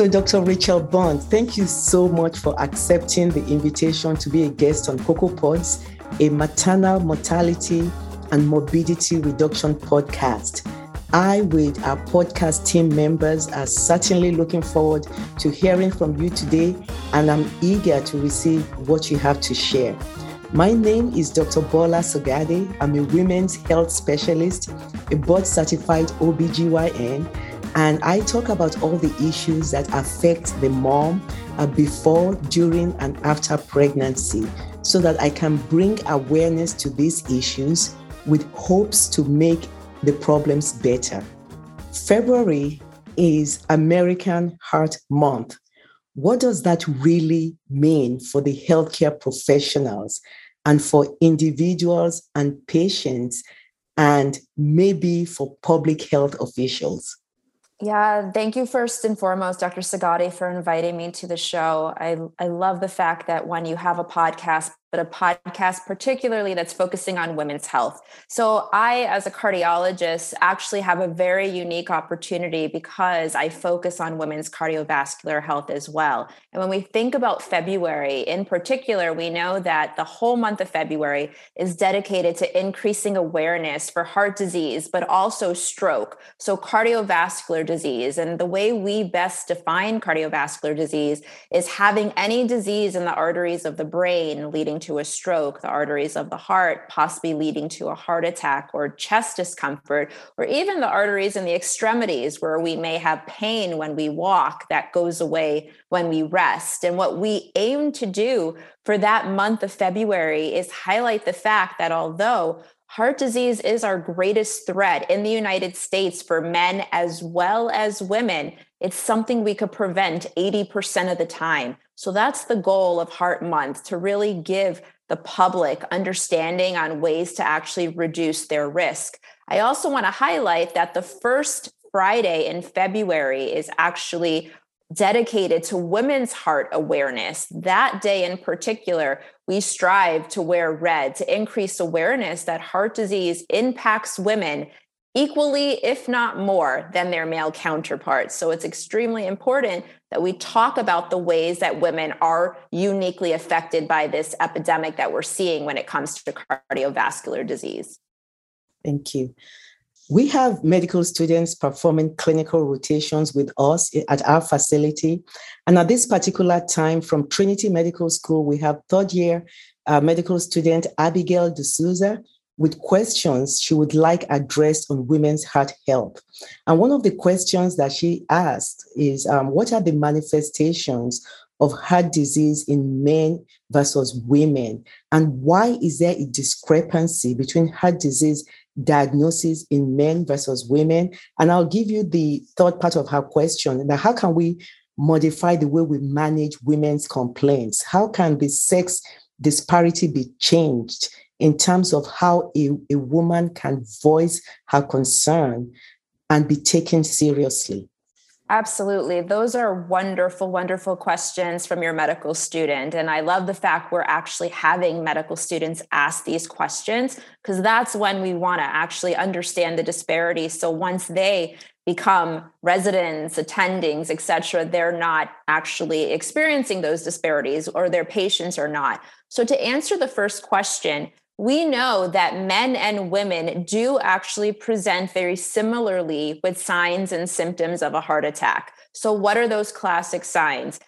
So, Dr. Rachel Bond, thank you so much for accepting the invitation to be a guest on Cocoa Pods, a maternal mortality and morbidity reduction podcast. I, with our podcast team members, are certainly looking forward to hearing from you today, and I'm eager to receive what you have to share. My name is Dr. Bola Sogade. I'm a women's health specialist, a board certified OBGYN, and I talk about all the issues that affect the mom uh, before, during, and after pregnancy so that I can bring awareness to these issues with hopes to make the problems better. February is American Heart Month. What does that really mean for the healthcare professionals and for individuals and patients and maybe for public health officials? Yeah, thank you first and foremost, Dr. Sogade, for inviting me to the show. I, I love the fact that when you have a podcast, but a podcast particularly that's focusing on women's health. So, I, as a cardiologist, actually have a very unique opportunity because I focus on women's cardiovascular health as well. And when we think about February in particular, we know that the whole month of February is dedicated to increasing awareness for heart disease, but also stroke. So, cardiovascular disease. And the way we best define cardiovascular disease is having any disease in the arteries of the brain leading to a stroke, the arteries of the heart, possibly leading to a heart attack or chest discomfort, or even the arteries in the extremities where we may have pain when we walk that goes away when we rest. And what we aim to do for that month of February is highlight the fact that although Heart disease is our greatest threat in the United States for men as well as women. It's something we could prevent 80% of the time. So that's the goal of Heart Month to really give the public understanding on ways to actually reduce their risk. I also want to highlight that the first Friday in February is actually dedicated to women's heart awareness. That day in particular, we strive to wear red to increase awareness that heart disease impacts women equally, if not more, than their male counterparts. So it's extremely important that we talk about the ways that women are uniquely affected by this epidemic that we're seeing when it comes to cardiovascular disease. Thank you. We have medical students performing clinical rotations with us at our facility. And at this particular time, from Trinity Medical School, we have third year uh, medical student Abigail D'Souza with questions she would like addressed on women's heart health. And one of the questions that she asked is um, What are the manifestations of heart disease in men versus women? And why is there a discrepancy between heart disease diagnosis in men versus women. And I'll give you the third part of her question. Now, how can we modify the way we manage women's complaints? How can the sex disparity be changed in terms of how a, a woman can voice her concern and be taken seriously? Absolutely. Those are wonderful, wonderful questions from your medical student. And I love the fact we're actually having medical students ask these questions because that's when we want to actually understand the disparities. So once they become residents, attendings, et cetera, they're not actually experiencing those disparities or their patients are not. So to answer the first question, we know that men and women do actually present very similarly with signs and symptoms of a heart attack. So, what are those classic signs?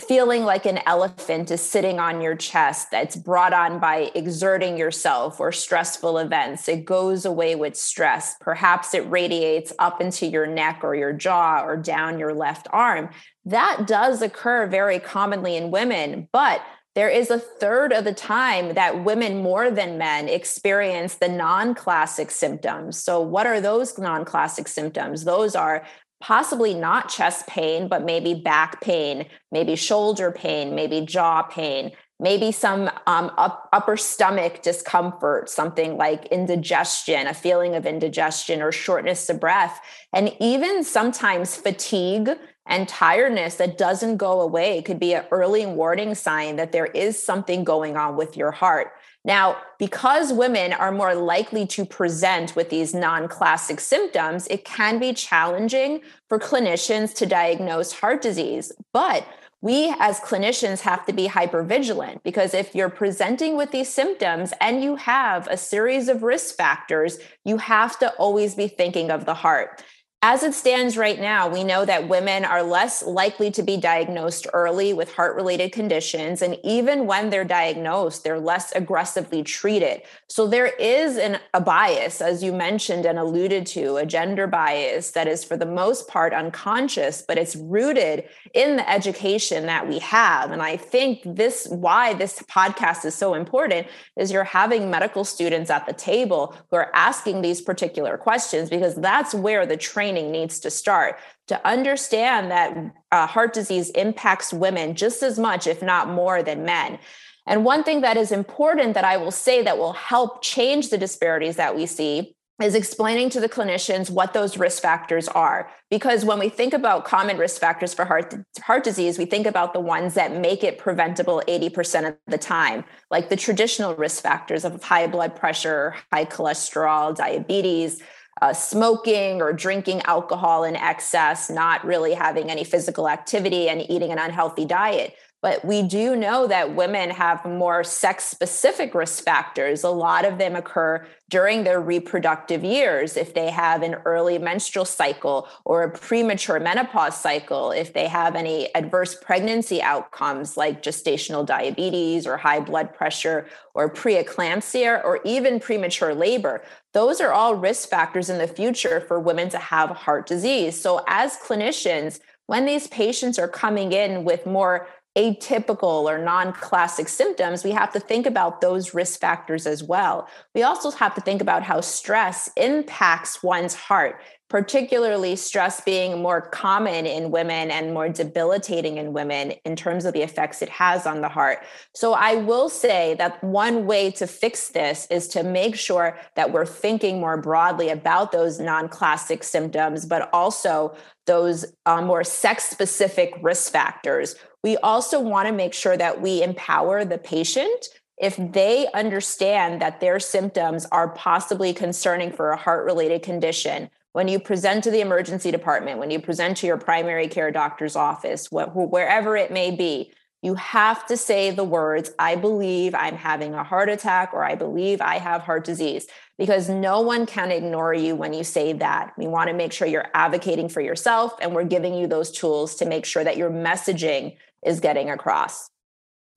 Feeling like an elephant is sitting on your chest that's brought on by exerting yourself or stressful events. It goes away with stress. Perhaps it radiates up into your neck or your jaw or down your left arm. That does occur very commonly in women, but there is a third of the time that women more than men experience the non classic symptoms. So, what are those non classic symptoms? Those are possibly not chest pain, but maybe back pain, maybe shoulder pain, maybe jaw pain, maybe some um, up, upper stomach discomfort, something like indigestion, a feeling of indigestion or shortness of breath, and even sometimes fatigue and tiredness that doesn't go away could be an early warning sign that there is something going on with your heart. Now, because women are more likely to present with these non classic symptoms, it can be challenging for clinicians to diagnose heart disease. But we as clinicians have to be hyper vigilant because if you're presenting with these symptoms and you have a series of risk factors, you have to always be thinking of the heart. As it stands right now, we know that women are less likely to be diagnosed early with heart related conditions. And even when they're diagnosed, they're less aggressively treated. So there is an, a bias, as you mentioned and alluded to, a gender bias that is for the most part unconscious, but it's rooted in the education that we have. And I think this, why this podcast is so important, is you're having medical students at the table who are asking these particular questions because that's where the training training needs to start to understand that uh, heart disease impacts women just as much, if not more, than men. And one thing that is important that I will say that will help change the disparities that we see is explaining to the clinicians what those risk factors are because when we think about common risk factors for heart heart disease we think about the ones that make it preventable 80% of the time like the traditional risk factors of high blood pressure high cholesterol diabetes uh, smoking or drinking alcohol in excess, not really having any physical activity, and eating an unhealthy diet. But we do know that women have more sex specific risk factors. A lot of them occur during their reproductive years. If they have an early menstrual cycle or a premature menopause cycle, if they have any adverse pregnancy outcomes like gestational diabetes or high blood pressure or preeclampsia or even premature labor, those are all risk factors in the future for women to have heart disease. So, as clinicians, when these patients are coming in with more atypical or non classic symptoms, we have to think about those risk factors as well. We also have to think about how stress impacts one's heart, particularly stress being more common in women and more debilitating in women in terms of the effects it has on the heart. So, I will say that one way to fix this is to make sure that we're thinking more broadly about those non classic symptoms, but also those uh, more sex specific risk factors we also want to make sure that we empower the patient if they understand that their symptoms are possibly concerning for a heart related condition when you present to the emergency department when you present to your primary care doctor's office wh- wherever it may be you have to say the words i believe i'm having a heart attack or i believe i have heart disease because no one can ignore you when you say that we want to make sure you're advocating for yourself and we're giving you those tools to make sure that your messaging is getting across.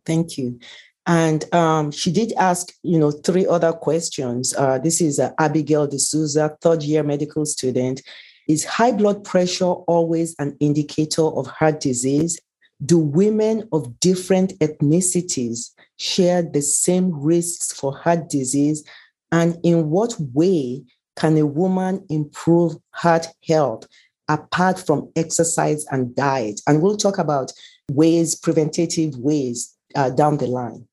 Thank you. And um, she did ask, you know, three other questions. Uh, this is uh, Abigail D'Souza, third year medical student. Is high blood pressure always an indicator of heart disease? Do women of different ethnicities share the same risks for heart disease? And in what way can a woman improve heart health apart from exercise and diet? And we'll talk about ways, preventative ways uh, down the line?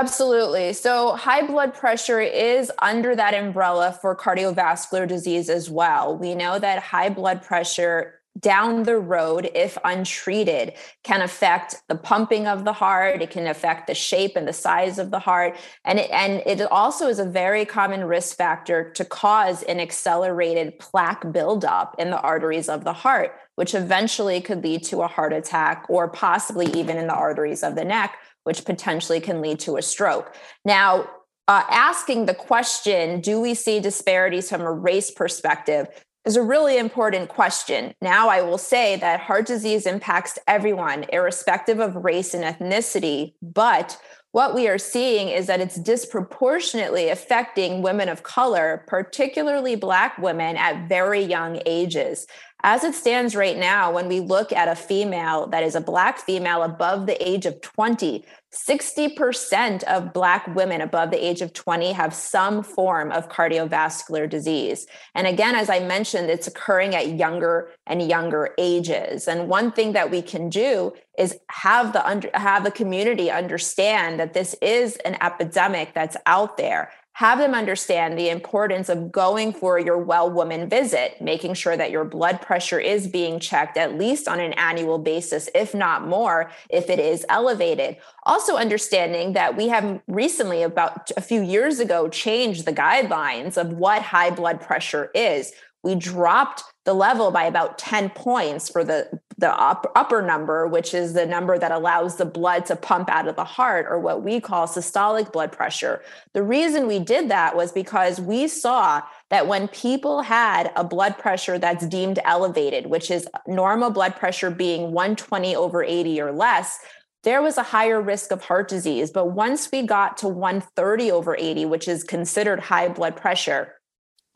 Absolutely. So, high blood pressure is under that umbrella for cardiovascular disease as well. We know that high blood pressure down the road, if untreated, can affect the pumping of the heart. It can affect the shape and the size of the heart. And it, and it also is a very common risk factor to cause an accelerated plaque buildup in the arteries of the heart, which eventually could lead to a heart attack or possibly even in the arteries of the neck, which potentially can lead to a stroke. Now, uh, asking the question, do we see disparities from a race perspective? is a really important question. Now, I will say that heart disease impacts everyone, irrespective of race and ethnicity. But what we are seeing is that it's disproportionately affecting women of color, particularly Black women at very young ages. As it stands right now, when we look at a female that is a Black female above the age of 20, 60% of Black women above the age of 20 have some form of cardiovascular disease. And again, as I mentioned, it's occurring at younger and younger ages. And one thing that we can do is have the, under, have the community understand that this is an epidemic that's out there have them understand the importance of going for your well woman visit, making sure that your blood pressure is being checked at least on an annual basis, if not more, if it is elevated. Also, understanding that we have recently, about a few years ago, changed the guidelines of what high blood pressure is. We dropped the level by about 10 points for the, the up, upper number, which is the number that allows the blood to pump out of the heart, or what we call systolic blood pressure. The reason we did that was because we saw that when people had a blood pressure that's deemed elevated, which is normal blood pressure being 120 over 80 or less, there was a higher risk of heart disease. But once we got to 130 over 80, which is considered high blood pressure,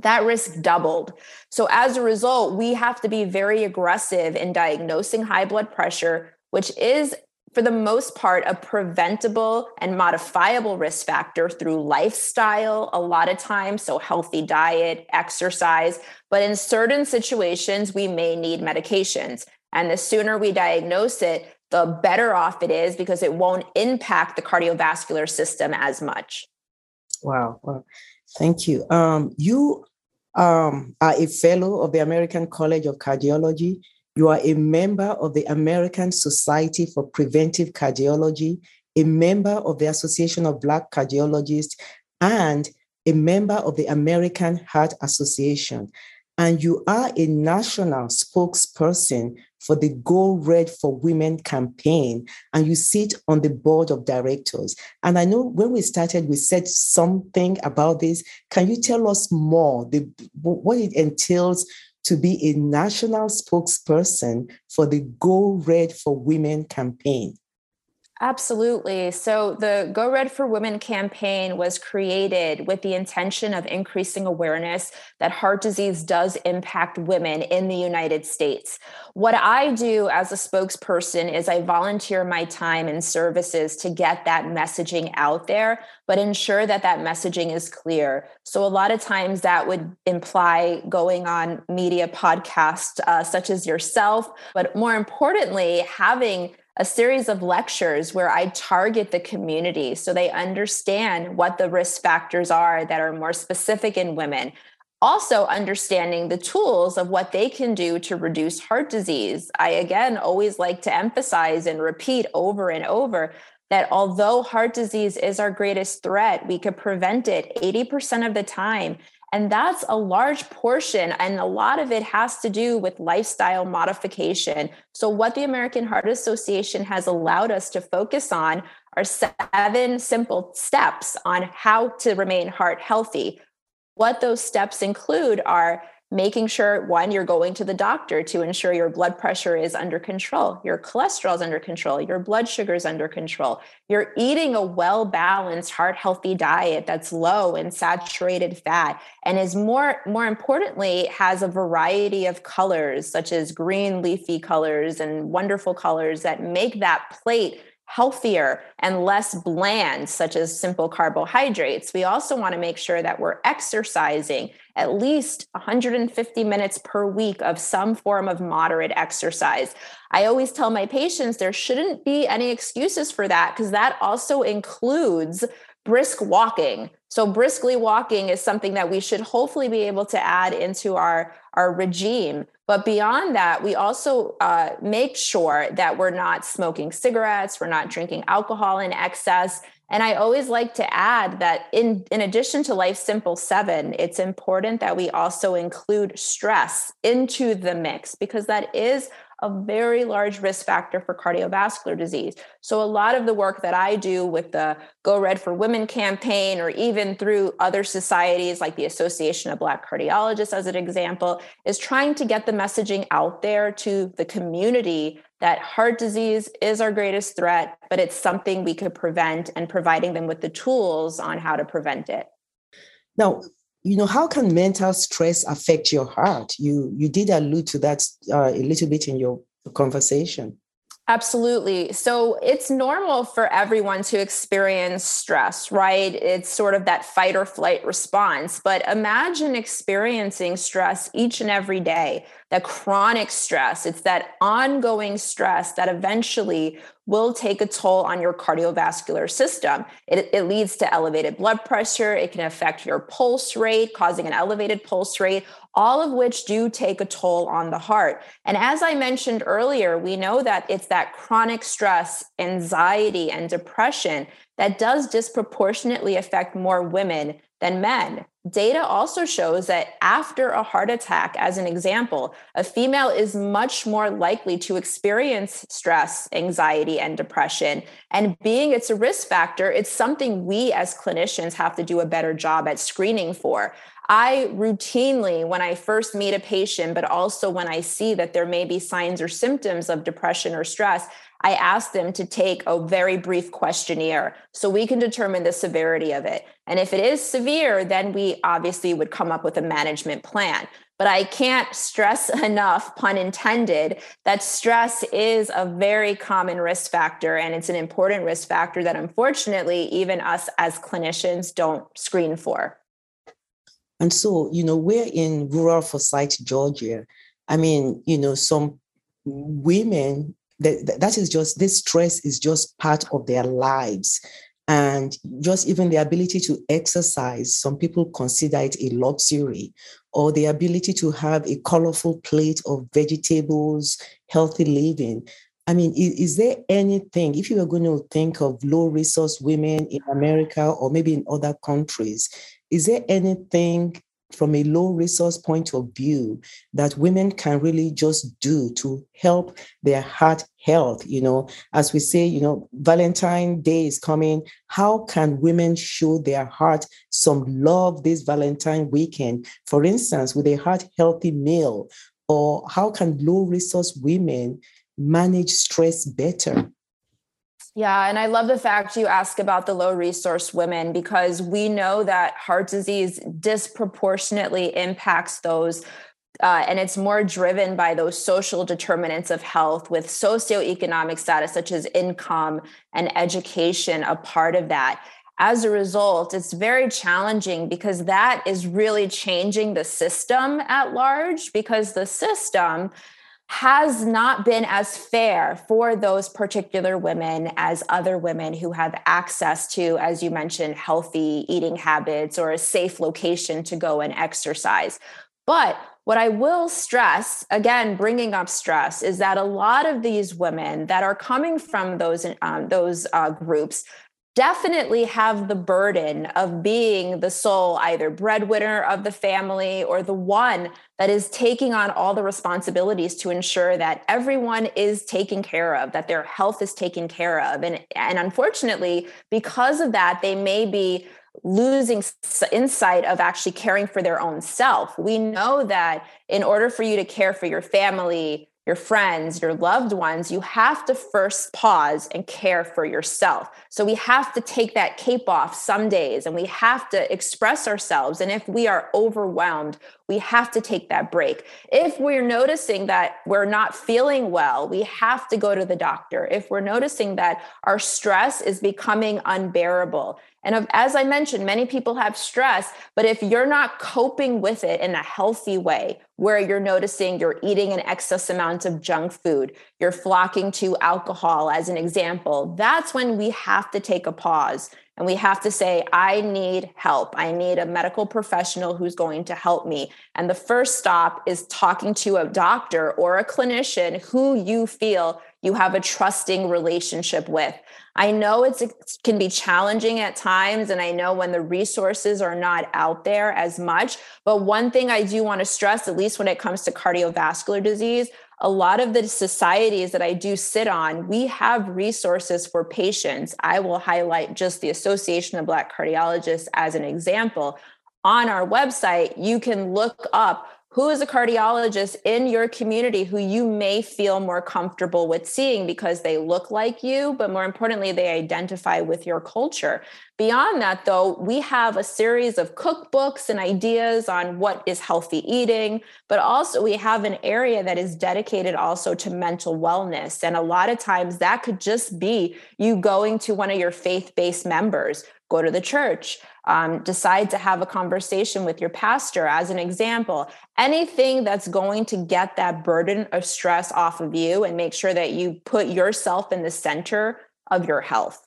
that risk doubled. So, as a result, we have to be very aggressive in diagnosing high blood pressure, which is, for the most part, a preventable and modifiable risk factor through lifestyle, a lot of times. So, healthy diet, exercise. But in certain situations, we may need medications. And the sooner we diagnose it, the better off it is because it won't impact the cardiovascular system as much. Wow. wow. Thank you. Um, you um, are a fellow of the American College of Cardiology. You are a member of the American Society for Preventive Cardiology, a member of the Association of Black Cardiologists, and a member of the American Heart Association. And you are a national spokesperson for the Go Red for Women campaign, and you sit on the board of directors. And I know when we started, we said something about this. Can you tell us more the, what it entails to be a national spokesperson for the Go Red for Women campaign? Absolutely. So, the Go Red for Women campaign was created with the intention of increasing awareness that heart disease does impact women in the United States. What I do as a spokesperson is I volunteer my time and services to get that messaging out there, but ensure that that messaging is clear. So, a lot of times that would imply going on media podcasts uh, such as yourself, but more importantly, having a series of lectures where I target the community so they understand what the risk factors are that are more specific in women. Also, understanding the tools of what they can do to reduce heart disease. I again always like to emphasize and repeat over and over that although heart disease is our greatest threat, we could prevent it 80% of the time and that's a large portion, and a lot of it has to do with lifestyle modification. So, what the American Heart Association has allowed us to focus on are seven simple steps on how to remain heart healthy. What those steps include are making sure one you're going to the doctor to ensure your blood pressure is under control your cholesterol is under control your blood sugar is under control. You're eating a well balanced heart healthy diet that's low in saturated fat and is more more importantly has a variety of colors such as green leafy colors and wonderful colors that make that plate healthier and less bland, such as simple carbohydrates. We also want to make sure that we're exercising at least 150 minutes per week of some form of moderate exercise. I always tell my patients there shouldn't be any excuses for that because that also includes brisk walking. So briskly walking is something that we should hopefully be able to add into our our regime. But beyond that, we also uh, make sure that we're not smoking cigarettes, we're not drinking alcohol in excess. And I always like to add that in, in addition to Life Simple 7, it's important that we also include stress into the mix because that is a very large risk factor for cardiovascular disease. So, a lot of the work that I do with the Go Red for Women campaign, or even through other societies like the Association of Black Cardiologists, as an example, is trying to get the messaging out there to the community that heart disease is our greatest threat, but it's something we could prevent and providing them with the tools on how to prevent it. Now, you know how can mental stress affect your heart? You you did allude to that uh, a little bit in your conversation Absolutely. So it's normal for everyone to experience stress, right? It's sort of that fight or flight response. But imagine experiencing stress each and every day, that chronic stress. It's that ongoing stress that eventually will take a toll on your cardiovascular system. It, it, leads to elevated blood pressure. It can affect your pulse rate, causing an elevated pulse rate, all of which do take a toll on the heart. And as I mentioned earlier, we know that it's that chronic stress, anxiety, and depression that does disproportionately affect more women than men. Data also shows that after a heart attack, as an example, a female is much more likely to experience stress, anxiety, and depression. And being it's a risk factor, it's something we as clinicians have to do a better job at screening for. I routinely, when I first meet a patient, but also when I see that there may be signs or symptoms of depression or stress, I ask them to take a very brief questionnaire so we can determine the severity of it. And if it is severe, then we obviously would come up with a management plan. But I can't stress enough, pun intended, that stress is a very common risk factor. And it's an important risk factor that unfortunately, even us as clinicians don't screen for. And so, you know, we're in rural Forsyth, Georgia. I mean, you know, some women that that is just this stress is just part of their lives. And just even the ability to exercise some people consider it a luxury. Or the ability to have a colorful plate of vegetables healthy living. I mean is, is there anything if you were going to think of low resource women in america or maybe in other countries is there anything from a low resource point of view that women can really just do to help their heart health? You know as we say you know valentine day is coming. How can women show their heart some love this valentine weekend? For instance with a heart healthy meal or how can low resource women manage stress better yeah, and I love the fact you ask about the low resource women because we know that heart disease disproportionately impacts those. Uh, and it's more driven by those social determinants of health with socioeconomic status, such as income and education, a part of that. As a result, it's very challenging because that is really changing the system at large because the system has not been as fair for those particular women as other women who have access to, as you mentioned, healthy eating habits or a safe location to go and exercise. But what I will stress, again, bringing up stress, is that a lot of these women that are coming from those um, those uh, groups definitely have the burden of being the sole either breadwinner of the family or the one that is taking on all the responsibilities to ensure that everyone is taken care of that their health is taken care of. And and unfortunately because of that they may be losing insight of actually caring for their own self. We know that in order for you to care for your family your friends, your loved ones, you have to first pause and care for yourself. So we have to take that cape off some days and we have to express ourselves. And if we are overwhelmed, we have to take that break. If we're noticing that we're not feeling well, we have to go to the doctor. If we're noticing that our stress is becoming unbearable, and as I mentioned, many people have stress, but if you're not coping with it in a healthy way, where you're noticing you're eating an excess amount of junk food, you're flocking to alcohol, as an example, that's when we have to take a pause and we have to say, I need help. I need a medical professional who's going to help me. And the first stop is talking to a doctor or a clinician who you feel you have a trusting relationship with. I know it's it can be challenging at times and I know when the resources are not out there as much, but one thing I do want to stress at least when it comes to cardiovascular disease, a lot of the societies that I do sit on, we have resources for patients. I will highlight just the Association of Black Cardiologists as an example. On our website, you can look up who is a cardiologist in your community who you may feel more comfortable with seeing because they look like you, but more importantly, they identify with your culture. Beyond that, though, we have a series of cookbooks and ideas on what is healthy eating, but also we have an area that is dedicated also to mental wellness. And a lot of times that could just be you going to one of your faith based members, go to the church, um, decide to have a conversation with your pastor, as an example. Anything that's going to get that burden of stress off of you and make sure that you put yourself in the center of your health.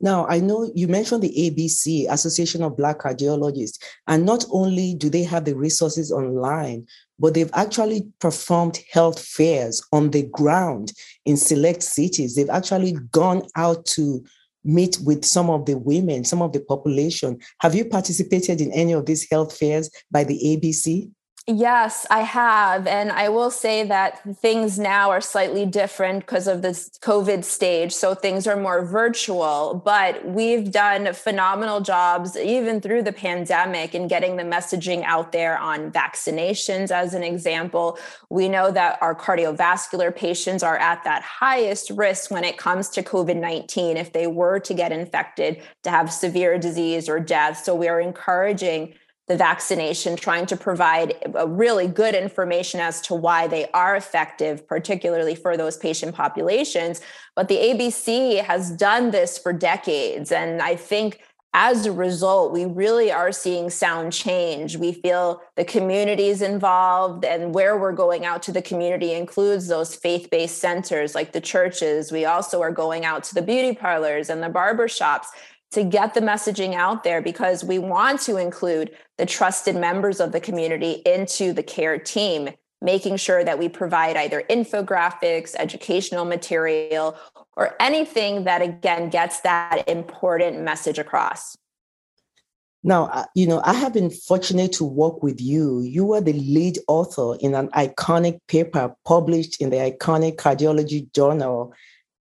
Now, I know you mentioned the ABC, Association of Black Cardiologists, and not only do they have the resources online, but they've actually performed health fairs on the ground in select cities. They've actually gone out to meet with some of the women, some of the population. Have you participated in any of these health fairs by the ABC? Yes, I have. And I will say that things now are slightly different because of this COVID stage. So things are more virtual, but we've done phenomenal jobs even through the pandemic in getting the messaging out there on vaccinations, as an example. We know that our cardiovascular patients are at that highest risk when it comes to COVID 19 if they were to get infected, to have severe disease or death. So we are encouraging the vaccination, trying to provide really good information as to why they are effective, particularly for those patient populations. But the ABC has done this for decades. And I think as a result, we really are seeing sound change. We feel the communities involved, and where we're going out to the community includes those faith based centers like the churches. We also are going out to the beauty parlors and the barber shops to get the messaging out there because we want to include the trusted members of the community into the care team, making sure that we provide either infographics, educational material, or anything that again gets that important message across. Now, uh, you know, I have been fortunate to work with you. You were the lead author in an iconic paper published in the iconic cardiology journal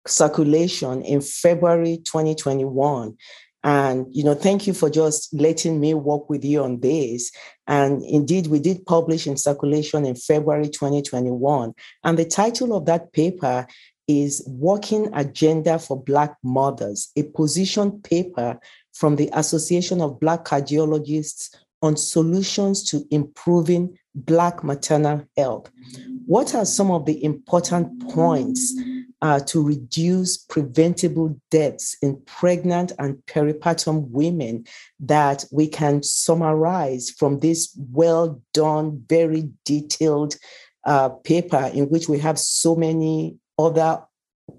circulation in February 2021. And, you know, thank you for just letting me work with you on this. And indeed, we did publish in circulation in February 2021. And the title of that paper is Working Agenda for Black Mothers, a position paper from the Association of Black Cardiologists on solutions to improving Black maternal health. What are some of the important points uh, to reduce preventable deaths in pregnant and peripartum women that we can summarize from this well done, very detailed uh, paper in which we have so many other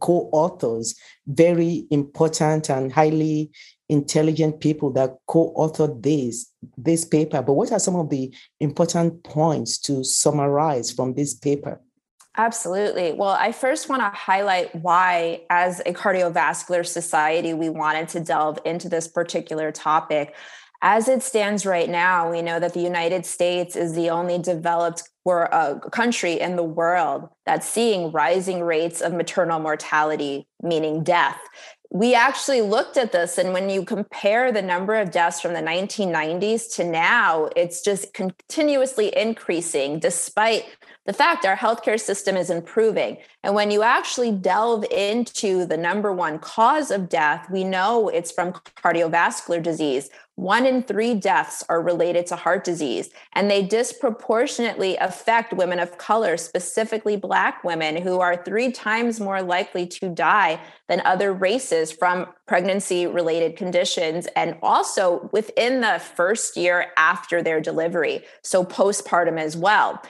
co-authors, very important and highly intelligent people that co-authored this this paper. But what are some of the important points to summarize from this paper? Absolutely. Well, I first want to highlight why, as a cardiovascular society, we wanted to delve into this particular topic. As it stands right now, we know that the United States is the only developed uh, country in the world that's seeing rising rates of maternal mortality, meaning death. We actually looked at this, and when you compare the number of deaths from the 1990s to now, it's just continuously increasing despite the fact our healthcare system is improving. And when you actually delve into the number one cause of death, we know it's from cardiovascular disease. One in three deaths are related to heart disease, and they disproportionately affect women of color, specifically Black women, who are three times more likely to die than other races from pregnancy related conditions, and also within the first year after their delivery, so postpartum as well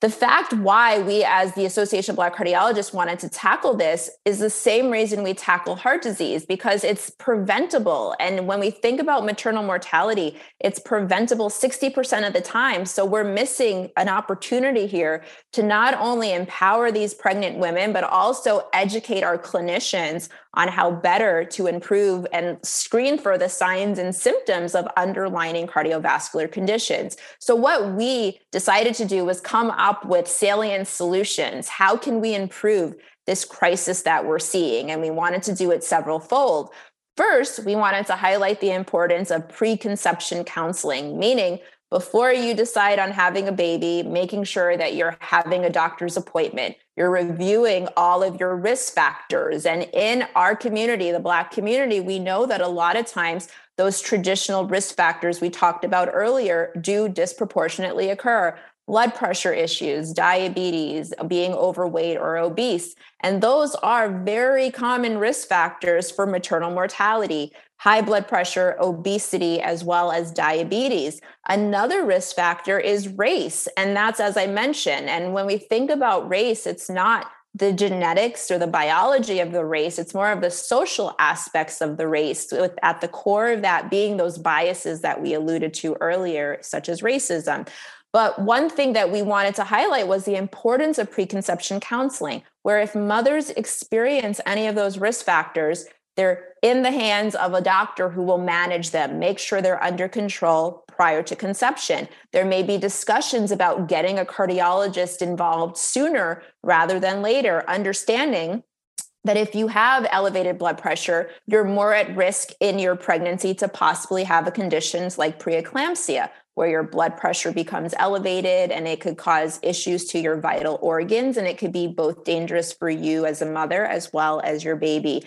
the fact why we as the association of black cardiologists wanted to tackle this is the same reason we tackle heart disease because it's preventable and when we think about maternal mortality it's preventable 60% of the time so we're missing an opportunity here to not only empower these pregnant women but also educate our clinicians on how better to improve and screen for the signs and symptoms of underlying cardiovascular conditions. So, what we decided to do was come up with salient solutions. How can we improve this crisis that we're seeing? And we wanted to do it several fold. First, we wanted to highlight the importance of preconception counseling, meaning before you decide on having a baby, making sure that you're having a doctor's appointment, you're reviewing all of your risk factors. And in our community, the Black community, we know that a lot of times those traditional risk factors we talked about earlier do disproportionately occur blood pressure issues, diabetes, being overweight or obese. And those are very common risk factors for maternal mortality high blood pressure, obesity, as well as diabetes. Another risk factor is race. And that's as I mentioned. And when we think about race, it's not the genetics or the biology of the race, it's more of the social aspects of the race, with at the core of that being those biases that we alluded to earlier, such as racism. But one thing that we wanted to highlight was the importance of preconception counseling, where if mothers experience any of those risk factors, they're in the hands of a doctor who will manage them, make sure they're under control prior to conception. There may be discussions about getting a cardiologist involved sooner rather than later, understanding that if you have elevated blood pressure, you're more at risk in your pregnancy to possibly have a conditions like preeclampsia, where your blood pressure becomes elevated and it could cause issues to your vital organs. And it could be both dangerous for you as a mother as well as your baby.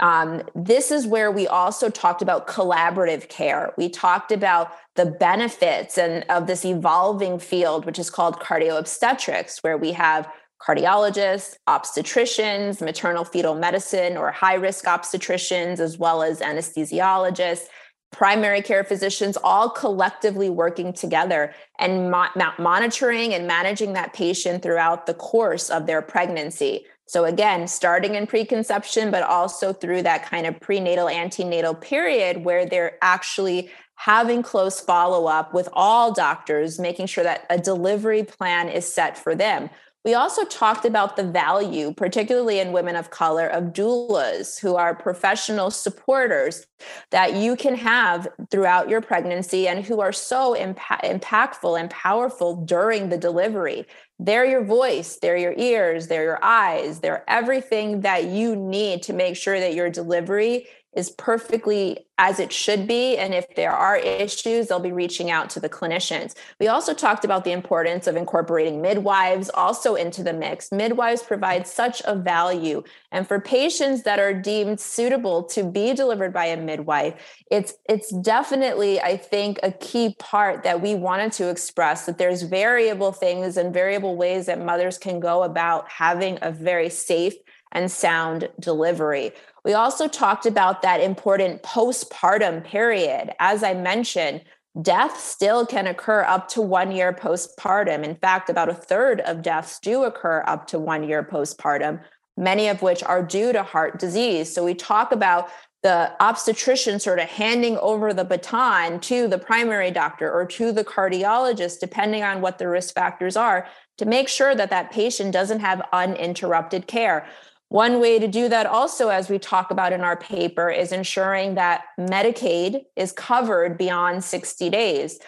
Um, this is where we also talked about collaborative care. We talked about the benefits and of this evolving field, which is called cardio obstetrics, where we have cardiologists, obstetricians, maternal fetal medicine or high risk obstetricians, as well as anesthesiologists primary care physicians all collectively working together and mo- monitoring and managing that patient throughout the course of their pregnancy. So, again, starting in preconception, but also through that kind of prenatal, antenatal period where they're actually having close follow up with all doctors, making sure that a delivery plan is set for them. We also talked about the value, particularly in women of color, of doulas who are professional supporters that you can have throughout your pregnancy and who are so impa- impactful and powerful during the delivery. They're your voice, they're your ears, they're your eyes, they're everything that you need to make sure that your delivery is perfectly as it should be. And if there are issues, they'll be reaching out to the clinicians. We also talked about the importance of incorporating midwives also into the mix. Midwives provide such a value. And for patients that are deemed suitable to be delivered by a midwife, it's it's definitely, I think, a key part that we wanted to express that there's variable things and variable ways that mothers can go about having a very safe and sound delivery. We also talked about that important postpartum period. As I mentioned, death still can occur up to one year postpartum. In fact, about a third of deaths do occur up to one year postpartum, many of which are due to heart disease. So we talk about the obstetrician sort of handing over the baton to the primary doctor or to the cardiologist, depending on what the risk factors are, to make sure that that patient doesn't have uninterrupted care. One way to do that, also, as we talk about in our paper, is ensuring that Medicaid is covered beyond 60 days.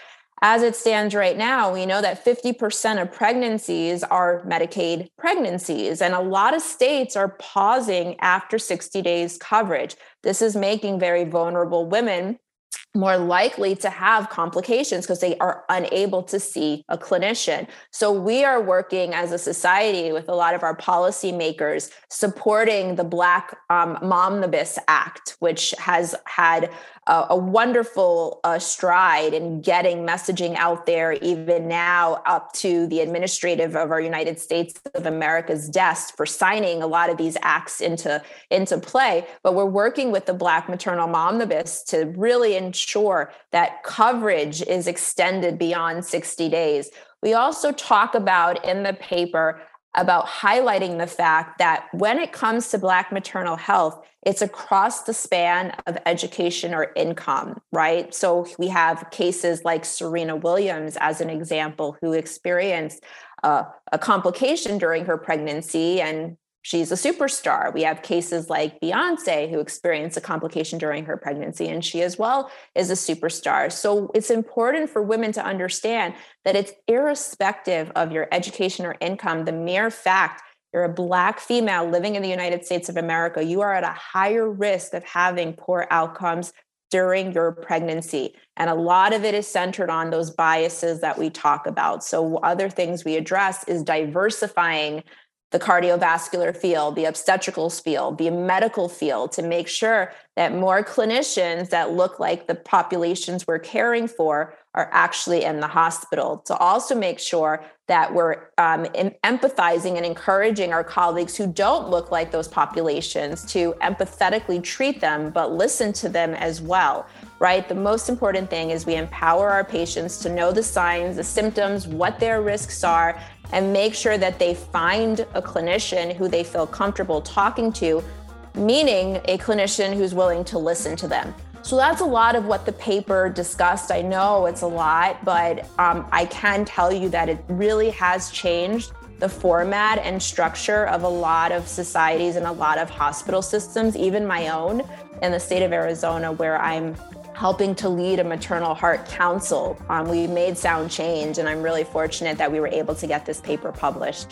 As it stands right now, we know that 50% of pregnancies are Medicaid pregnancies, and a lot of states are pausing after 60 days coverage. This is making very vulnerable women more likely to have complications because they are unable to see a clinician. So we are working as a society with a lot of our policymakers supporting the Black um, Momnibus Act, which has had a, a wonderful uh, stride in getting messaging out there, even now up to the administrative of our United States of America's desk for signing a lot of these acts into, into play. But we're working with the Black Maternal Momnibus to really ensure that coverage is extended beyond 60 days. We also talk about in the paper about highlighting the fact that when it comes to Black maternal health, it's across the span of education or income, right? So we have cases like Serena Williams, as an example, who experienced uh, a complication during her pregnancy and she's a superstar. We have cases like Beyonce, who experienced a complication during her pregnancy, and she as well is a superstar. So it's important for women to understand that it's irrespective of your education or income, the mere fact you're a Black female living in the United States of America, you are at a higher risk of having poor outcomes during your pregnancy. And a lot of it is centered on those biases that we talk about. So, other things we address is diversifying the cardiovascular field, the obstetrical field, the medical field to make sure that more clinicians that look like the populations we're caring for are actually in the hospital. To also make sure that we're um, empathizing and encouraging our colleagues who don't look like those populations to empathetically treat them, but listen to them as well, right? The most important thing is we empower our patients to know the signs, the symptoms, what their risks are, and make sure that they find a clinician who they feel comfortable talking to, meaning a clinician who's willing to listen to them. So that's a lot of what the paper discussed. I know it's a lot, but um, I can tell you that it really has changed the format and structure of a lot of societies and a lot of hospital systems, even my own in the state of Arizona, where I'm helping to lead a maternal heart council. Um, we made sound change, and I'm really fortunate that we were able to get this paper published.